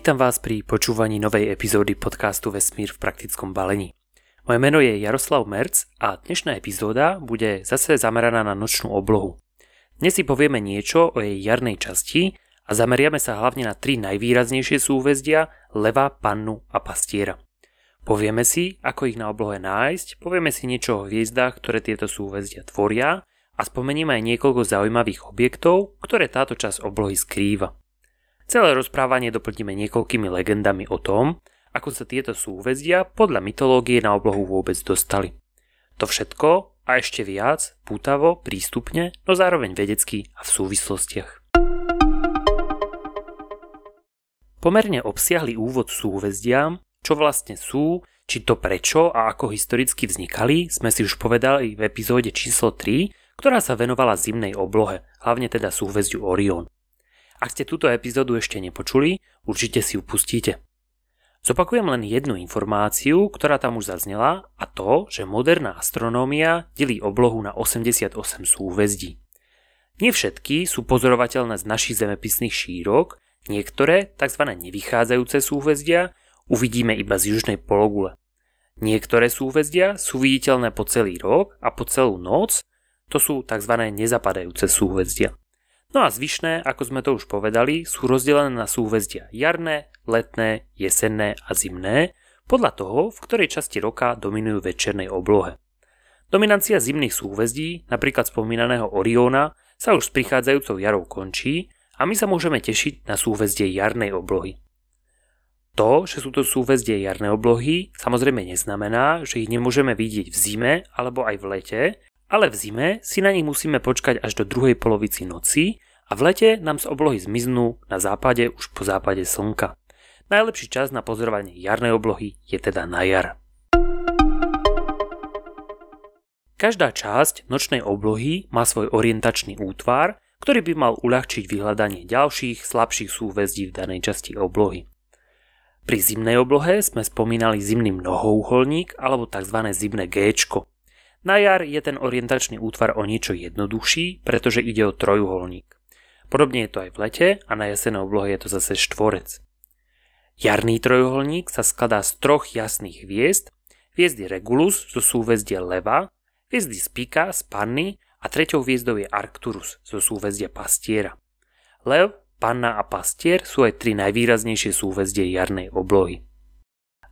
Vítam vás pri počúvaní novej epizódy podcastu Vesmír v praktickom balení. Moje meno je Jaroslav Merc a dnešná epizóda bude zase zameraná na nočnú oblohu. Dnes si povieme niečo o jej jarnej časti a zameriame sa hlavne na tri najvýraznejšie súhvezdia Leva, Pannu a Pastiera. Povieme si, ako ich na oblohe nájsť, povieme si niečo o hviezdách, ktoré tieto súhvezdia tvoria a spomenieme aj niekoľko zaujímavých objektov, ktoré táto časť oblohy skrýva. Celé rozprávanie doplníme niekoľkými legendami o tom, ako sa tieto súhvezdia podľa mytológie na oblohu vôbec dostali. To všetko a ešte viac, pútavo, prístupne, no zároveň vedecky a v súvislostiach. Pomerne obsiahli úvod súhvezdiam, čo vlastne sú, či to prečo a ako historicky vznikali, sme si už povedali v epizóde číslo 3, ktorá sa venovala zimnej oblohe, hlavne teda súhvezdiu Orion. Ak ste túto epizódu ešte nepočuli, určite si ju pustíte. Zopakujem len jednu informáciu, ktorá tam už zaznela a to, že moderná astronómia delí oblohu na 88 súhvezdí. Nie všetky sú pozorovateľné z našich zemepisných šírok, niektoré, tzv. nevychádzajúce súhvezdia, uvidíme iba z južnej pologule. Niektoré súhvezdia sú viditeľné po celý rok a po celú noc, to sú tzv. nezapadajúce súhvezdia. No a zvyšné, ako sme to už povedali, sú rozdelené na súhvezdia jarné, letné, jesenné a zimné, podľa toho, v ktorej časti roka dominujú večernej oblohe. Dominancia zimných súhvezdí, napríklad spomínaného Orióna, sa už s prichádzajúcou jarou končí a my sa môžeme tešiť na súhvezdie jarnej oblohy. To, že sú to súhvezdie jarnej oblohy, samozrejme neznamená, že ich nemôžeme vidieť v zime alebo aj v lete, ale v zime si na nich musíme počkať až do druhej polovici noci a v lete nám z oblohy zmiznú na západe už po západe slnka. Najlepší čas na pozorovanie jarnej oblohy je teda na jar. Každá časť nočnej oblohy má svoj orientačný útvar, ktorý by mal uľahčiť vyhľadanie ďalších, slabších súhvezdí v danej časti oblohy. Pri zimnej oblohe sme spomínali zimný mnohouholník alebo tzv. zimné G. Na jar je ten orientačný útvar o niečo jednoduchší, pretože ide o trojuholník. Podobne je to aj v lete a na jesenej oblohe je to zase štvorec. Jarný trojuholník sa skladá z troch jasných hviezd, hviezdy Regulus zo súhvezdia Leva, hviezdy Spika z Panny a treťou hviezdou je Arcturus zo súhvezdia Pastiera. Lev, Panna a Pastier sú aj tri najvýraznejšie súhvezdie jarnej oblohy.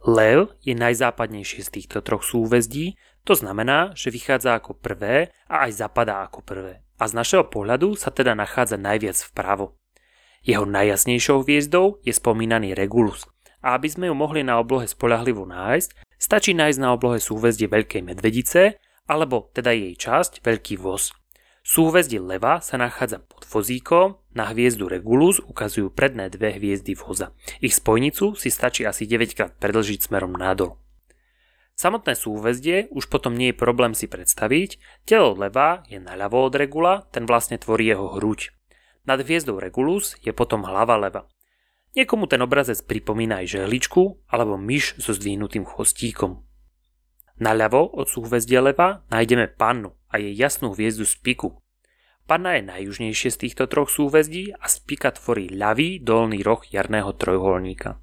Lev je najzápadnejšie z týchto troch súhvezdí, to znamená, že vychádza ako prvé a aj zapadá ako prvé. A z našeho pohľadu sa teda nachádza najviac vpravo. Jeho najjasnejšou hviezdou je spomínaný Regulus. A aby sme ju mohli na oblohe spolahlivo nájsť, stačí nájsť na oblohe súhvezdie Veľkej medvedice, alebo teda jej časť Veľký voz. Súhvezdie leva sa nachádza pod vozíkom, na hviezdu Regulus ukazujú predné dve hviezdy voza. Ich spojnicu si stačí asi 9 krát predlžiť smerom nadol. Samotné súhvezdie už potom nie je problém si predstaviť, telo leva je naľavo od Regula, ten vlastne tvorí jeho hruď. Nad hviezdou Regulus je potom hlava leva. Niekomu ten obrazec pripomína aj žehličku alebo myš so zdvihnutým chvostíkom. Naľavo od súhvezdia leva nájdeme pannu, a jej jasnú hviezdu Spiku. Panna je najjužnejšie z týchto troch súvezdí a Spika tvorí ľavý dolný roh jarného trojuholníka.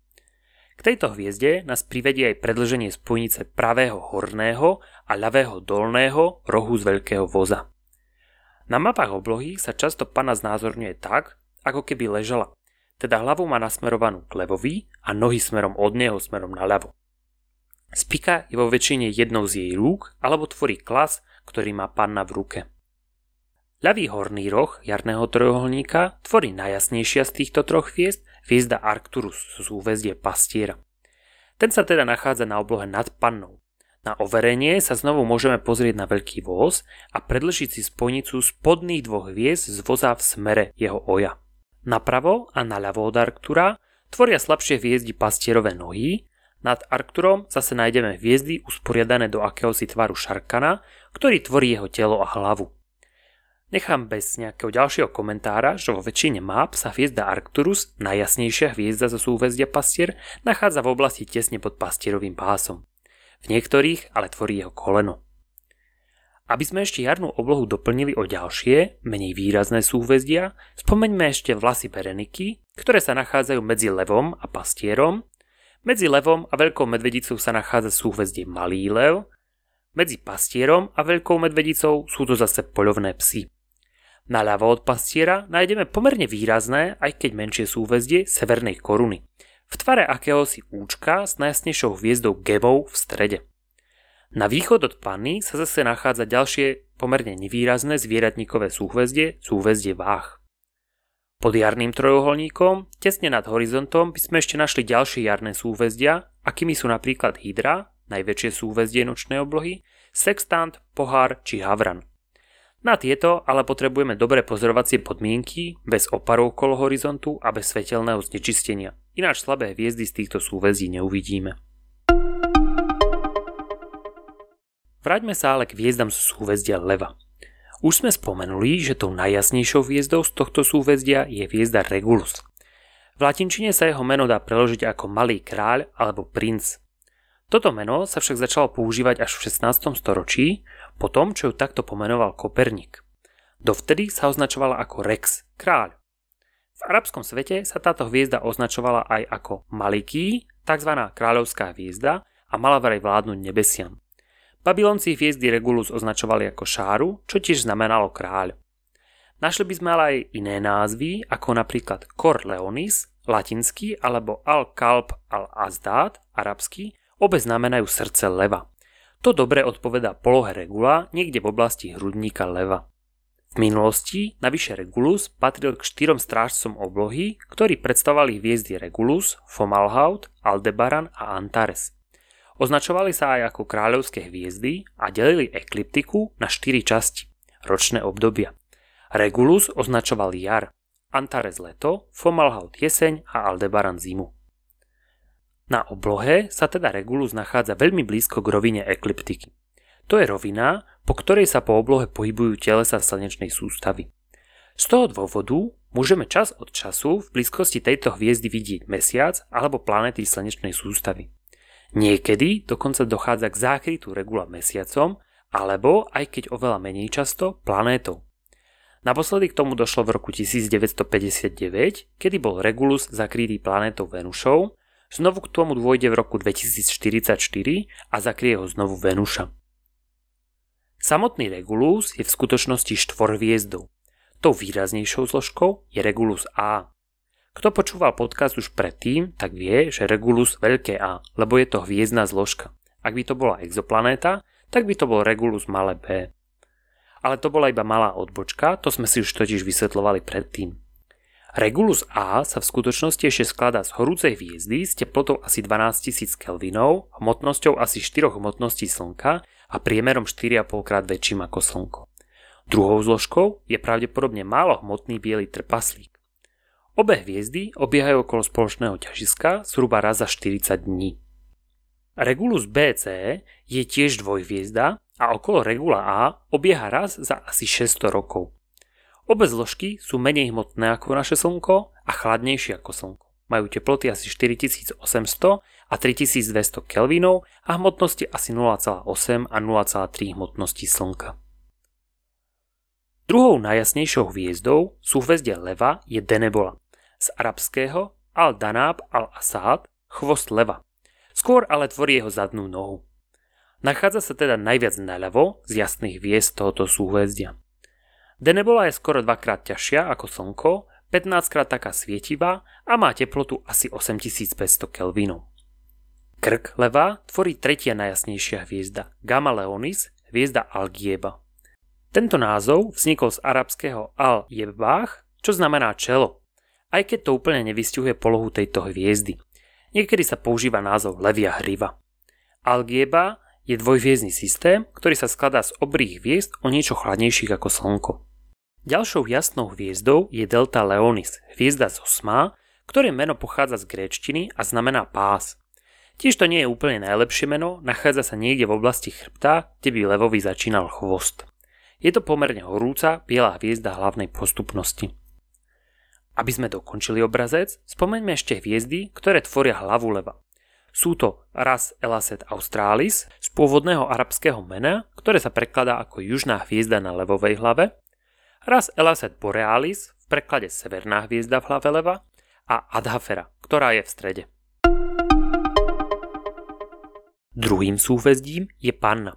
Tejto hviezde nás privedie aj predlženie spojnice pravého horného a ľavého dolného rohu z veľkého voza. Na mapách oblohy sa často pana znázorňuje tak, ako keby ležala, teda hlavu má nasmerovanú k levovi a nohy smerom od neho smerom na ľavo. Spika je vo väčšine jednou z jej rúk alebo tvorí klas ktorý má panna v ruke. Ľavý horný roh jarného trojuholníka tvorí najjasnejšia z týchto troch hviezd hviezda Arcturus z súhvezdie Pastiera. Ten sa teda nachádza na oblohe nad pannou. Na overenie sa znovu môžeme pozrieť na veľký voz a predlžiť si spojnicu spodných dvoch hviezd z voza v smere jeho oja. Napravo a naľavo od Arctura tvoria slabšie hviezdy pastierové nohy nad Arktúrom zase nájdeme hviezdy usporiadané do akéhosi tvaru šarkana, ktorý tvorí jeho telo a hlavu. Nechám bez nejakého ďalšieho komentára, že vo väčšine map sa hviezda Arcturus, najjasnejšia hviezda zo súhvezdia pastier, nachádza v oblasti tesne pod pastierovým pásom. V niektorých ale tvorí jeho koleno. Aby sme ešte jarnú oblohu doplnili o ďalšie, menej výrazné súhvezdia, spomeňme ešte vlasy Bereniky, ktoré sa nachádzajú medzi levom a pastierom. Medzi levom a veľkou medvedicou sa nachádza súhvezdie Malý lev, medzi pastierom a veľkou medvedicou sú to zase poľovné psy. Naľavo od pastiera nájdeme pomerne výrazné, aj keď menšie súhvezdie Severnej koruny, v tvare akéhosi účka s najjasnejšou hviezdou Gebou v strede. Na východ od Panny sa zase nachádza ďalšie pomerne nevýrazné zvieratníkové súhvezdie, súhvezdie Váh. Pod jarným trojuholníkom, tesne nad horizontom, by sme ešte našli ďalšie jarné súhvezdia, akými sú napríklad Hydra, najväčšie súhvezdie nočnej oblohy, sextant, pohár či havran. Na tieto ale potrebujeme dobré pozorovacie podmienky, bez oparov okolo horizontu a bez svetelného znečistenia. Ináč slabé hviezdy z týchto súhvezdí neuvidíme. Vráťme sa ale k hviezdam z súhvezdia Leva. Už sme spomenuli, že tou najjasnejšou hviezdou z tohto súhvezdia je hviezda Regulus. V latinčine sa jeho meno dá preložiť ako malý kráľ alebo princ. Toto meno sa však začalo používať až v 16. storočí, po tom, čo ju takto pomenoval Koperník. Dovtedy sa označovala ako Rex, kráľ. V arabskom svete sa táto hviezda označovala aj ako Maliký, tzv. kráľovská hviezda a mala vraj vládnuť nebesiam. Babylonci hviezdy Regulus označovali ako Šáru, čo tiež znamenalo kráľ. Našli by sme ale aj iné názvy, ako napríklad Cor Leonis, latinský, alebo Al-Kalb al-Azdad, arabský, Obe znamenajú srdce leva. To dobre odpovedá polohe regula niekde v oblasti hrudníka leva. V minulosti navyše Regulus patril k štyrom strážcom oblohy, ktorí predstavovali hviezdy Regulus, Fomalhaut, Aldebaran a Antares. Označovali sa aj ako kráľovské hviezdy a delili ekliptiku na štyri časti, ročné obdobia. Regulus označoval jar, Antares leto, Fomalhaut jeseň a Aldebaran zimu. Na oblohe sa teda Regulus nachádza veľmi blízko k rovine ekliptiky. To je rovina, po ktorej sa po oblohe pohybujú telesa slnečnej sústavy. Z toho dôvodu môžeme čas od času v blízkosti tejto hviezdy vidieť mesiac alebo planety slnečnej sústavy. Niekedy dokonca dochádza k zákrytu regula mesiacom, alebo, aj keď oveľa menej často, planétou. Naposledy k tomu došlo v roku 1959, kedy bol Regulus zakrytý planétou Venušou Znovu k tomu dôjde v roku 2044 a zakrie ho znovu Venuša. Samotný Regulus je v skutočnosti štvorviezdou. Tou výraznejšou zložkou je Regulus A. Kto počúval podcast už predtým, tak vie, že Regulus veľké A, lebo je to hviezdna zložka. Ak by to bola exoplanéta, tak by to bol Regulus malé B. Ale to bola iba malá odbočka, to sme si už totiž vysvetlovali predtým. Regulus A sa v skutočnosti ešte skladá z horúcej hviezdy s teplotou asi 12 000 kelvinov, hmotnosťou asi 4 hmotností Slnka a priemerom 4,5 krát väčším ako Slnko. Druhou zložkou je pravdepodobne málo hmotný biely trpaslík. Obe hviezdy obiehajú okolo spoločného ťažiska zhruba raz za 40 dní. Regulus BC je tiež dvojhviezda a okolo Regula A obieha raz za asi 600 rokov. Obe zložky sú menej hmotné ako naše Slnko a chladnejšie ako Slnko. Majú teploty asi 4800 a 3200 Kelvinov a hmotnosti asi 0,8 a 0,3 hmotnosti Slnka. Druhou najjasnejšou hviezdou súhvezdia leva je Denebola. Z arabského Al-Danab al-Asad, chvost leva. Skôr ale tvorí jeho zadnú nohu. Nachádza sa teda najviac naľavo z jasných hviezd tohoto súhvezdia. Denebola je skoro dvakrát ťažšia ako Slnko, 15 krát taká svietivá a má teplotu asi 8500 Kelvinov. Krk leva tvorí tretia najjasnejšia hviezda, Gamma Leonis, hviezda Algieba. Tento názov vznikol z arabského Al-Jebbach, čo znamená čelo, aj keď to úplne nevystihuje polohu tejto hviezdy. Niekedy sa používa názov levia hriva. Algieba je dvojhviezdny systém, ktorý sa skladá z obrých hviezd o niečo chladnejších ako Slnko. Ďalšou jasnou hviezdou je Delta Leonis, hviezda z osma, ktoré meno pochádza z gréčtiny a znamená pás. Tiež to nie je úplne najlepšie meno, nachádza sa niekde v oblasti chrbta, kde by levovi začínal chvost. Je to pomerne horúca, biela hviezda hlavnej postupnosti. Aby sme dokončili obrazec, spomeňme ešte hviezdy, ktoré tvoria hlavu leva. Sú to ras Elaset australis z pôvodného arabského mena, ktoré sa prekladá ako južná hviezda na levovej hlave, ras Elaset borealis v preklade severná hviezda v hlave leva a Adhafera, ktorá je v strede. Druhým súhvezdím je Panna.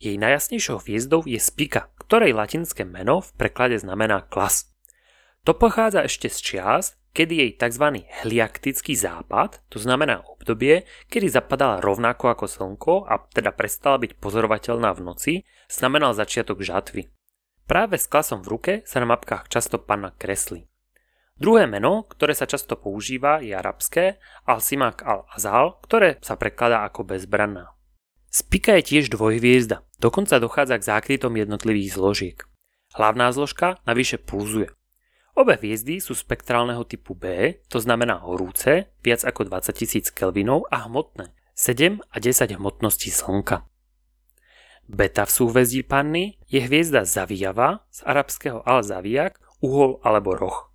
Jej najjasnejšou hviezdou je Spika, ktorej latinské meno v preklade znamená klas. To pochádza ešte z čias, kedy jej tzv. heliaktický západ, to znamená obdobie, kedy zapadala rovnako ako slnko a teda prestala byť pozorovateľná v noci, znamenal začiatok žatvy. Práve s klasom v ruke sa na mapkách často panna kreslí. Druhé meno, ktoré sa často používa, je arabské Al-Simak al-Azal, ktoré sa prekladá ako bezbranná. Spika je tiež dvojhviezda, dokonca dochádza k zákrytom jednotlivých zložiek. Hlavná zložka navyše pulzuje. Obe hviezdy sú spektrálneho typu B, to znamená horúce, viac ako 20 000 kelvinov a hmotné, 7 a 10 hmotností Slnka. Beta v súhvezdí Panny je hviezda Zaviava z arabského Al-Zaviak, uhol alebo roh.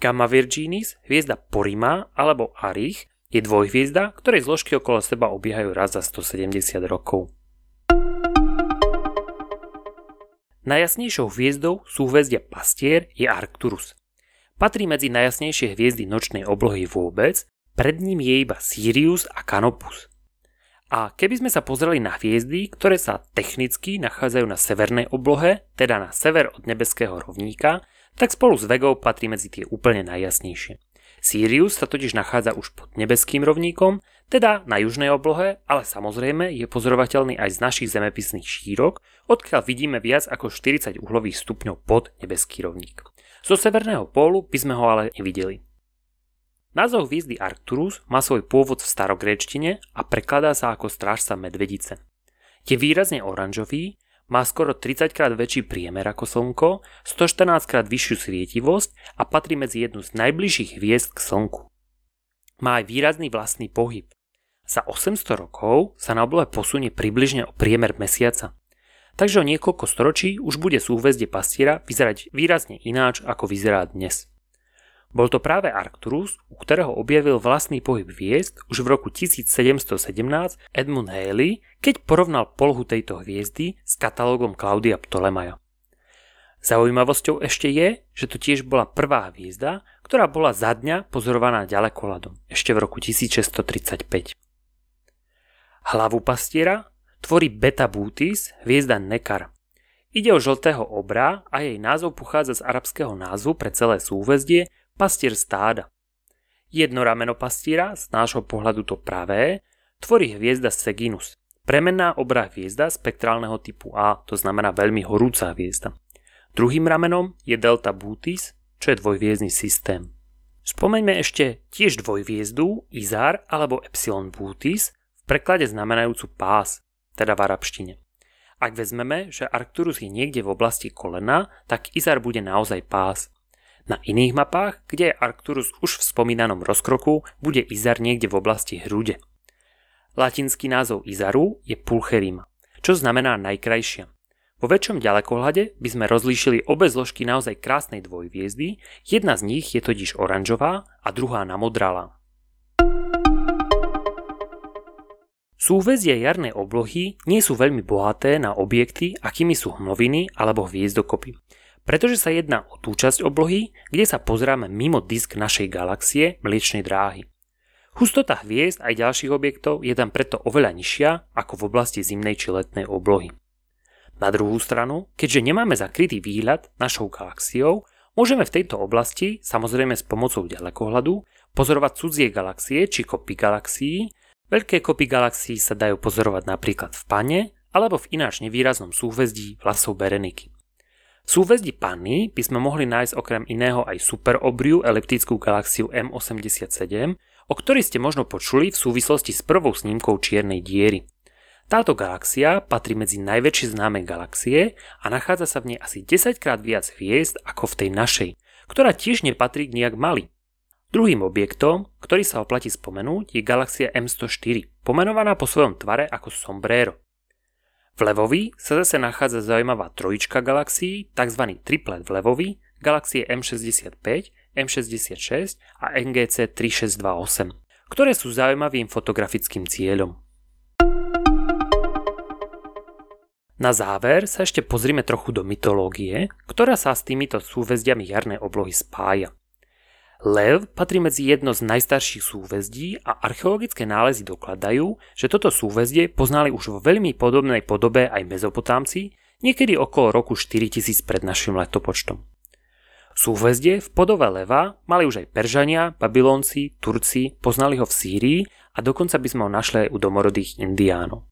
Gamma Virginis, hviezda Porima alebo Arich, je dvojhviezda, ktorej zložky okolo seba obiehajú raz za 170 rokov. Najjasnejšou hviezdou súhvezdia Pastier je Arcturus. Patrí medzi najjasnejšie hviezdy nočnej oblohy vôbec, pred ním je iba Sirius a Canopus. A keby sme sa pozreli na hviezdy, ktoré sa technicky nachádzajú na severnej oblohe, teda na sever od nebeského rovníka, tak spolu s Vegou patrí medzi tie úplne najjasnejšie. Sirius sa totiž nachádza už pod nebeským rovníkom, teda na južnej oblohe, ale samozrejme je pozorovateľný aj z našich zemepisných šírok, odkiaľ vidíme viac ako 40 uhlových stupňov pod nebeský rovník. Zo severného pólu by sme ho ale nevideli. Názov hviezdy Arcturus má svoj pôvod v starogréčtine a prekladá sa ako strážca medvedice. Je výrazne oranžový, má skoro 30 krát väčší priemer ako Slnko, 114 krát vyššiu svietivosť a patrí medzi jednu z najbližších hviezd k Slnku. Má aj výrazný vlastný pohyb. Za 800 rokov sa na oblohe posunie približne o priemer mesiaca. Takže o niekoľko storočí už bude súhvezdie pastiera vyzerať výrazne ináč ako vyzerá dnes. Bol to práve Arcturus, u ktorého objavil vlastný pohyb hviezd už v roku 1717 Edmund Halley, keď porovnal polohu tejto hviezdy s katalógom Klaudia Ptolemaja. Zaujímavosťou ešte je, že to tiež bola prvá hviezda, ktorá bola za dňa pozorovaná ďalekoladom, ešte v roku 1635. Hlavu pastiera tvorí Beta Bootis, hviezda Nekar. Ide o žltého obra a jej názov pochádza z arabského názvu pre celé súhvezdie pastier stáda. Jedno rameno pastiera, z nášho pohľadu to pravé, tvorí hviezda Seginus. Premenná obra hviezda spektrálneho typu A, to znamená veľmi horúca hviezda. Druhým ramenom je Delta Bootis, čo je dvojviezdny systém. Spomeňme ešte tiež dvojviezdu Izar alebo Epsilon Bootis, v preklade znamenajúcu pás, teda v arabštine. Ak vezmeme, že Arcturus je niekde v oblasti kolena, tak Izar bude naozaj pás. Na iných mapách, kde je Arcturus už v spomínanom rozkroku, bude Izar niekde v oblasti hrude. Latinský názov Izaru je Pulcherima, čo znamená najkrajšia. Vo väčšom ďalekohľade by sme rozlíšili obe zložky naozaj krásnej dvojviezdy, jedna z nich je totiž oranžová a druhá namodralá. Súhvezdie jarnej oblohy nie sú veľmi bohaté na objekty, akými sú hmloviny alebo hviezdokopy, pretože sa jedná o tú časť oblohy, kde sa pozráme mimo disk našej galaxie Mliečnej dráhy. Hustota hviezd aj ďalších objektov je tam preto oveľa nižšia ako v oblasti zimnej či letnej oblohy. Na druhú stranu, keďže nemáme zakrytý výhľad našou galaxiou, môžeme v tejto oblasti, samozrejme s pomocou ďalekohľadu, pozorovať cudzie galaxie či kopy galaxií, Veľké kopy galaxií sa dajú pozorovať napríklad v Pane alebo v ináč nevýraznom súhvezdí vlasov Bereniky. V súhvezdí Panny by sme mohli nájsť okrem iného aj superobriu eliptickú galaxiu M87, o ktorej ste možno počuli v súvislosti s prvou snímkou čiernej diery. Táto galaxia patrí medzi najväčšie známe galaxie a nachádza sa v nej asi 10 krát viac hviezd ako v tej našej, ktorá tiež nepatrí k nejak malý. Druhým objektom, ktorý sa oplatí spomenúť, je galaxia M104, pomenovaná po svojom tvare ako sombrero. V Levovi sa zase nachádza zaujímavá trojička galaxií, tzv. triplet v Levovi, galaxie M65, M66 a NGC 3628, ktoré sú zaujímavým fotografickým cieľom. Na záver sa ešte pozrime trochu do mytológie, ktorá sa s týmito súvezdiami jarnej oblohy spája. Lev patrí medzi jedno z najstarších súvezdí a archeologické nálezy dokladajú, že toto súvezdie poznali už vo veľmi podobnej podobe aj mezopotámci, niekedy okolo roku 4000 pred našim letopočtom. Súvezdie v podobe leva mali už aj Peržania, Babylonci, Turci, poznali ho v Sýrii a dokonca by sme ho našli aj u domorodých Indiánov.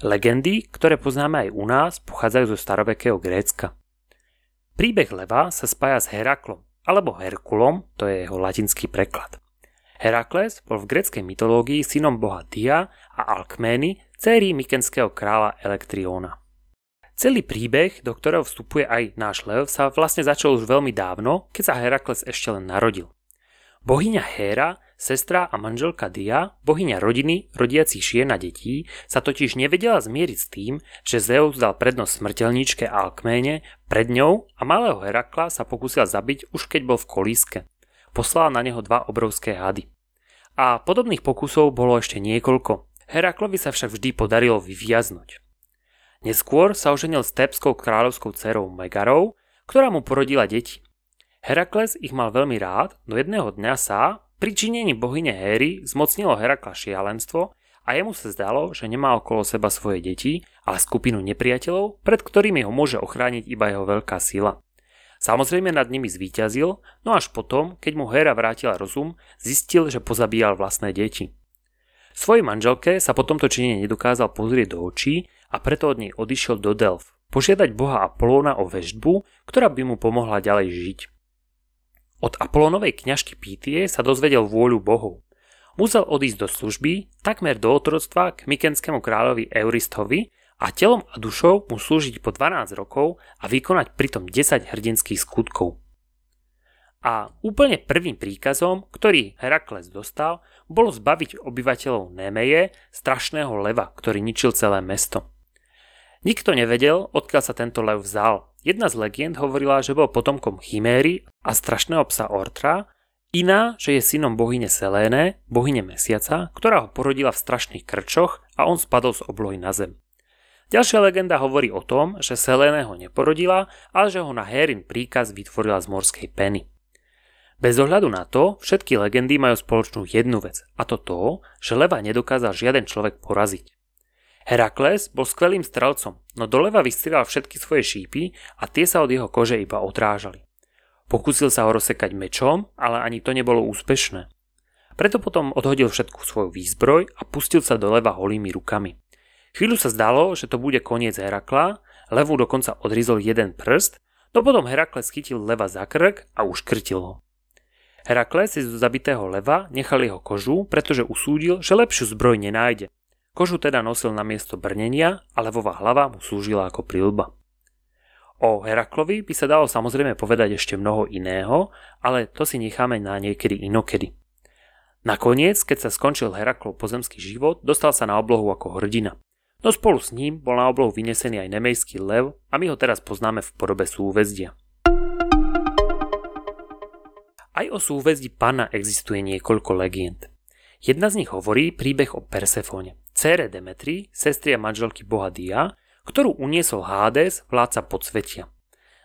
Legendy, ktoré poznáme aj u nás, pochádzajú zo starovekého Grécka. Príbeh leva sa spája s Heraklom, alebo Herkulom, to je jeho latinský preklad. Herakles bol v gréckej mytológii synom boha Dia a Alkmény, céry mykenského kráľa Elektriona. Celý príbeh, do ktorého vstupuje aj náš lev, sa vlastne začal už veľmi dávno, keď sa Herakles ešte len narodil. Bohyňa Héra Sestra a manželka Dia, bohyňa rodiny, rodiacich žien a detí, sa totiž nevedela zmieriť s tým, že Zeus dal prednosť smrteľníčke Alkméne pred ňou a malého Herakla sa pokúsil zabiť už keď bol v kolíske. Poslala na neho dva obrovské hady. A podobných pokusov bolo ešte niekoľko. Heraklovi sa však vždy podarilo vyviaznuť. Neskôr sa oženil s tepskou kráľovskou dcerou Megarou, ktorá mu porodila deti. Herakles ich mal veľmi rád, no jedného dňa sa, pri činení bohyne Héry zmocnilo Herakla šialenstvo a jemu sa zdalo, že nemá okolo seba svoje deti, ale skupinu nepriateľov, pred ktorými ho môže ochrániť iba jeho veľká sila. Samozrejme nad nimi zvíťazil, no až potom, keď mu Hera vrátila rozum, zistil, že pozabíjal vlastné deti. Svojej manželke sa po tomto čine nedokázal pozrieť do očí a preto od nej odišiel do Delf, požiadať boha Apolóna o veždbu, ktorá by mu pomohla ďalej žiť. Od Apolonovej kňažky Pítie sa dozvedel vôľu bohov. Musel odísť do služby, takmer do otroctva k mykenskému kráľovi Euristovi a telom a dušou mu slúžiť po 12 rokov a vykonať pritom 10 hrdinských skutkov. A úplne prvým príkazom, ktorý Herakles dostal, bolo zbaviť obyvateľov Nemeje strašného leva, ktorý ničil celé mesto. Nikto nevedel, odkiaľ sa tento lev vzal. Jedna z legend hovorila, že bol potomkom Chiméry a strašného psa Ortra, iná, že je synom bohyne Seléne, bohyne mesiaca, ktorá ho porodila v strašných krčoch a on spadol z oblohy na zem. Ďalšia legenda hovorí o tom, že Seléne ho neporodila, ale že ho na Hérin príkaz vytvorila z morskej peny. Bez ohľadu na to, všetky legendy majú spoločnú jednu vec, a to to, že leva nedokázal žiaden človek poraziť. Herakles bol skvelým strelcom, no doleva vystrieľal všetky svoje šípy a tie sa od jeho kože iba otrážali. Pokúsil sa ho rozsekať mečom, ale ani to nebolo úspešné. Preto potom odhodil všetku svoju výzbroj a pustil sa do holými rukami. Chvíľu sa zdalo, že to bude koniec Herakla, levu dokonca odrizol jeden prst, no potom Herakles chytil leva za krk a uškrtil ho. Herakles si zo zabitého leva nechal jeho kožu, pretože usúdil, že lepšiu zbroj nenájde Kožu teda nosil na miesto brnenia a levová hlava mu slúžila ako prilba. O Heraklovi by sa dalo samozrejme povedať ešte mnoho iného, ale to si necháme na niekedy inokedy. Nakoniec, keď sa skončil Heraklov pozemský život, dostal sa na oblohu ako hrdina. No spolu s ním bol na oblohu vynesený aj nemejský lev a my ho teraz poznáme v podobe súvezdia. Aj o súvezdi pána existuje niekoľko legend. Jedna z nich hovorí príbeh o Persefone cére Demetri, sestri a manželky boha Dia, ktorú uniesol Hades, vládca podsvetia.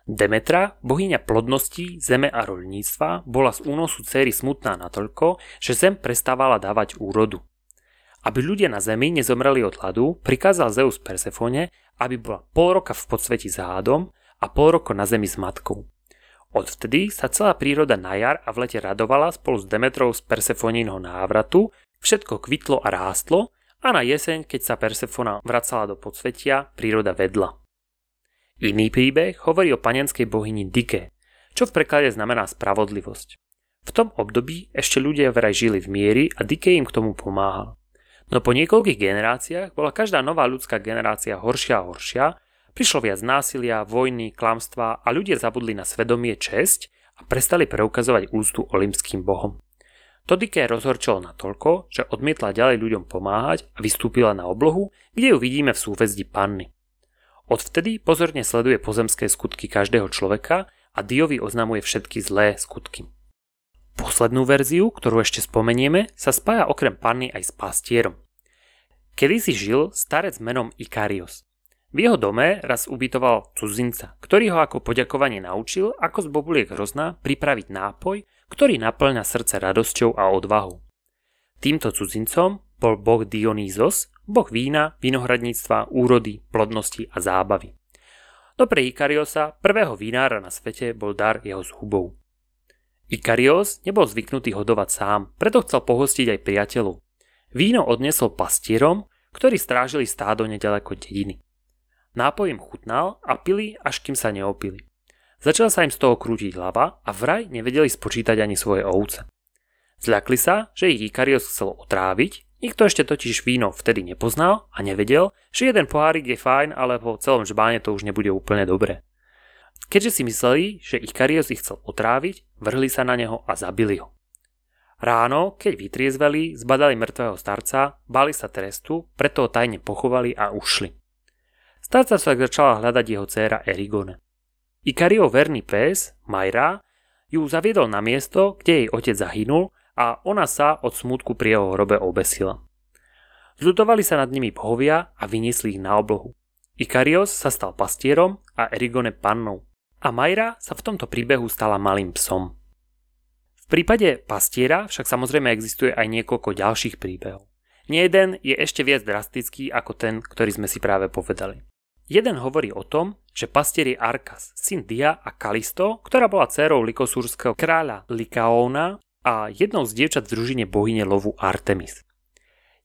Demetra, bohyňa plodnosti, zeme a roľníctva, bola z únosu céry smutná natoľko, že zem prestávala dávať úrodu. Aby ľudia na zemi nezomreli od hladu, prikázal Zeus Persefone, aby bola pol roka v podsveti s hádom a pol roka na zemi s matkou. Odvtedy sa celá príroda na jar a v lete radovala spolu s Demetrou z Persefonínho návratu, všetko kvitlo a rástlo a na jeseň, keď sa Persefona vracala do podsvetia, príroda vedla. Iný príbeh hovorí o panenskej bohyni Dike, čo v preklade znamená spravodlivosť. V tom období ešte ľudia vraj žili v miery a Dike im k tomu pomáhal. No po niekoľkých generáciách bola každá nová ľudská generácia horšia a horšia, prišlo viac násilia, vojny, klamstva a ľudia zabudli na svedomie česť a prestali preukazovať úctu olimským bohom. Todike rozhorčilo natoľko, že odmietla ďalej ľuďom pomáhať a vystúpila na oblohu, kde ju vidíme v súvezdi panny. Odvtedy pozorne sleduje pozemské skutky každého človeka a Diovi oznamuje všetky zlé skutky. Poslednú verziu, ktorú ešte spomenieme, sa spája okrem panny aj s pastierom. Kedy si žil starec menom Ikarios. V jeho dome raz ubytoval cudzinca, ktorý ho ako poďakovanie naučil, ako z bobuliek hrozná pripraviť nápoj, ktorý naplňa srdce radosťou a odvahou. Týmto cudzincom bol boh Dionýzos, boh vína, vinohradníctva, úrody, plodnosti a zábavy. No pre Ikariosa, prvého vinára na svete, bol dar jeho zhubou. Ikarios nebol zvyknutý hodovať sám, preto chcel pohostiť aj priateľov. Víno odnesol pastierom, ktorí strážili stádo nedaleko dediny. Nápoj im chutnal a pili, až kým sa neopili. Začala sa im z toho krútiť hlava a vraj nevedeli spočítať ani svoje ovce. Zľakli sa, že ich Ikarios chcel otráviť, nikto ešte totiž víno vtedy nepoznal a nevedel, že jeden pohárik je fajn, ale po celom žbáne to už nebude úplne dobre. Keďže si mysleli, že Ikarios ich chcel otráviť, vrhli sa na neho a zabili ho. Ráno, keď vytriezveli, zbadali mŕtvého starca, bali sa trestu, preto ho tajne pochovali a ušli. Starca však začala hľadať jeho dcéra Erigone. Ikario verný pes, Majra, ju zaviedol na miesto, kde jej otec zahynul a ona sa od smutku pri jeho hrobe obesila. Zľudovali sa nad nimi bohovia a vyniesli ich na oblohu. Ikarios sa stal pastierom a Erigone pannou. A Majra sa v tomto príbehu stala malým psom. V prípade pastiera však samozrejme existuje aj niekoľko ďalších príbehov. Nie jeden je ešte viac drastický ako ten, ktorý sme si práve povedali. Jeden hovorí o tom, že pastier je Arkas, syn Dia a Kalisto, ktorá bola dcerou likosúrského kráľa Likaóna a jednou z dievčat v družine bohyne lovu Artemis.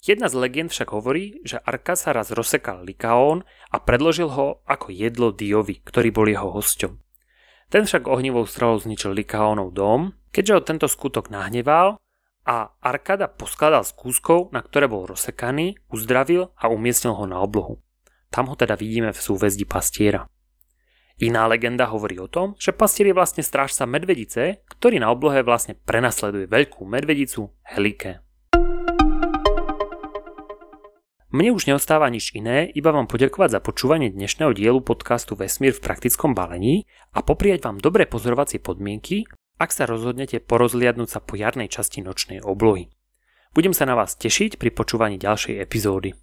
Jedna z legend však hovorí, že Arkas sa raz rozsekal Likaón a predložil ho ako jedlo Diovi, ktorý bol jeho hosťom. Ten však ohnivou strelou zničil Likaónov dom Keďže ho tento skutok nahneval a Arkada poskladal z kúskov, na ktoré bol rozsekaný, uzdravil a umiestnil ho na oblohu. Tam ho teda vidíme v súväzdi pastiera. Iná legenda hovorí o tom, že pastier je vlastne strážca medvedice, ktorý na oblohe vlastne prenasleduje veľkú medvedicu Helike. Mne už neostáva nič iné, iba vám poďakovať za počúvanie dnešného dielu podcastu Vesmír v praktickom balení a popriať vám dobré pozorovacie podmienky ak sa rozhodnete porozliadnúť sa po jarnej časti nočnej oblohy. Budem sa na vás tešiť pri počúvaní ďalšej epizódy.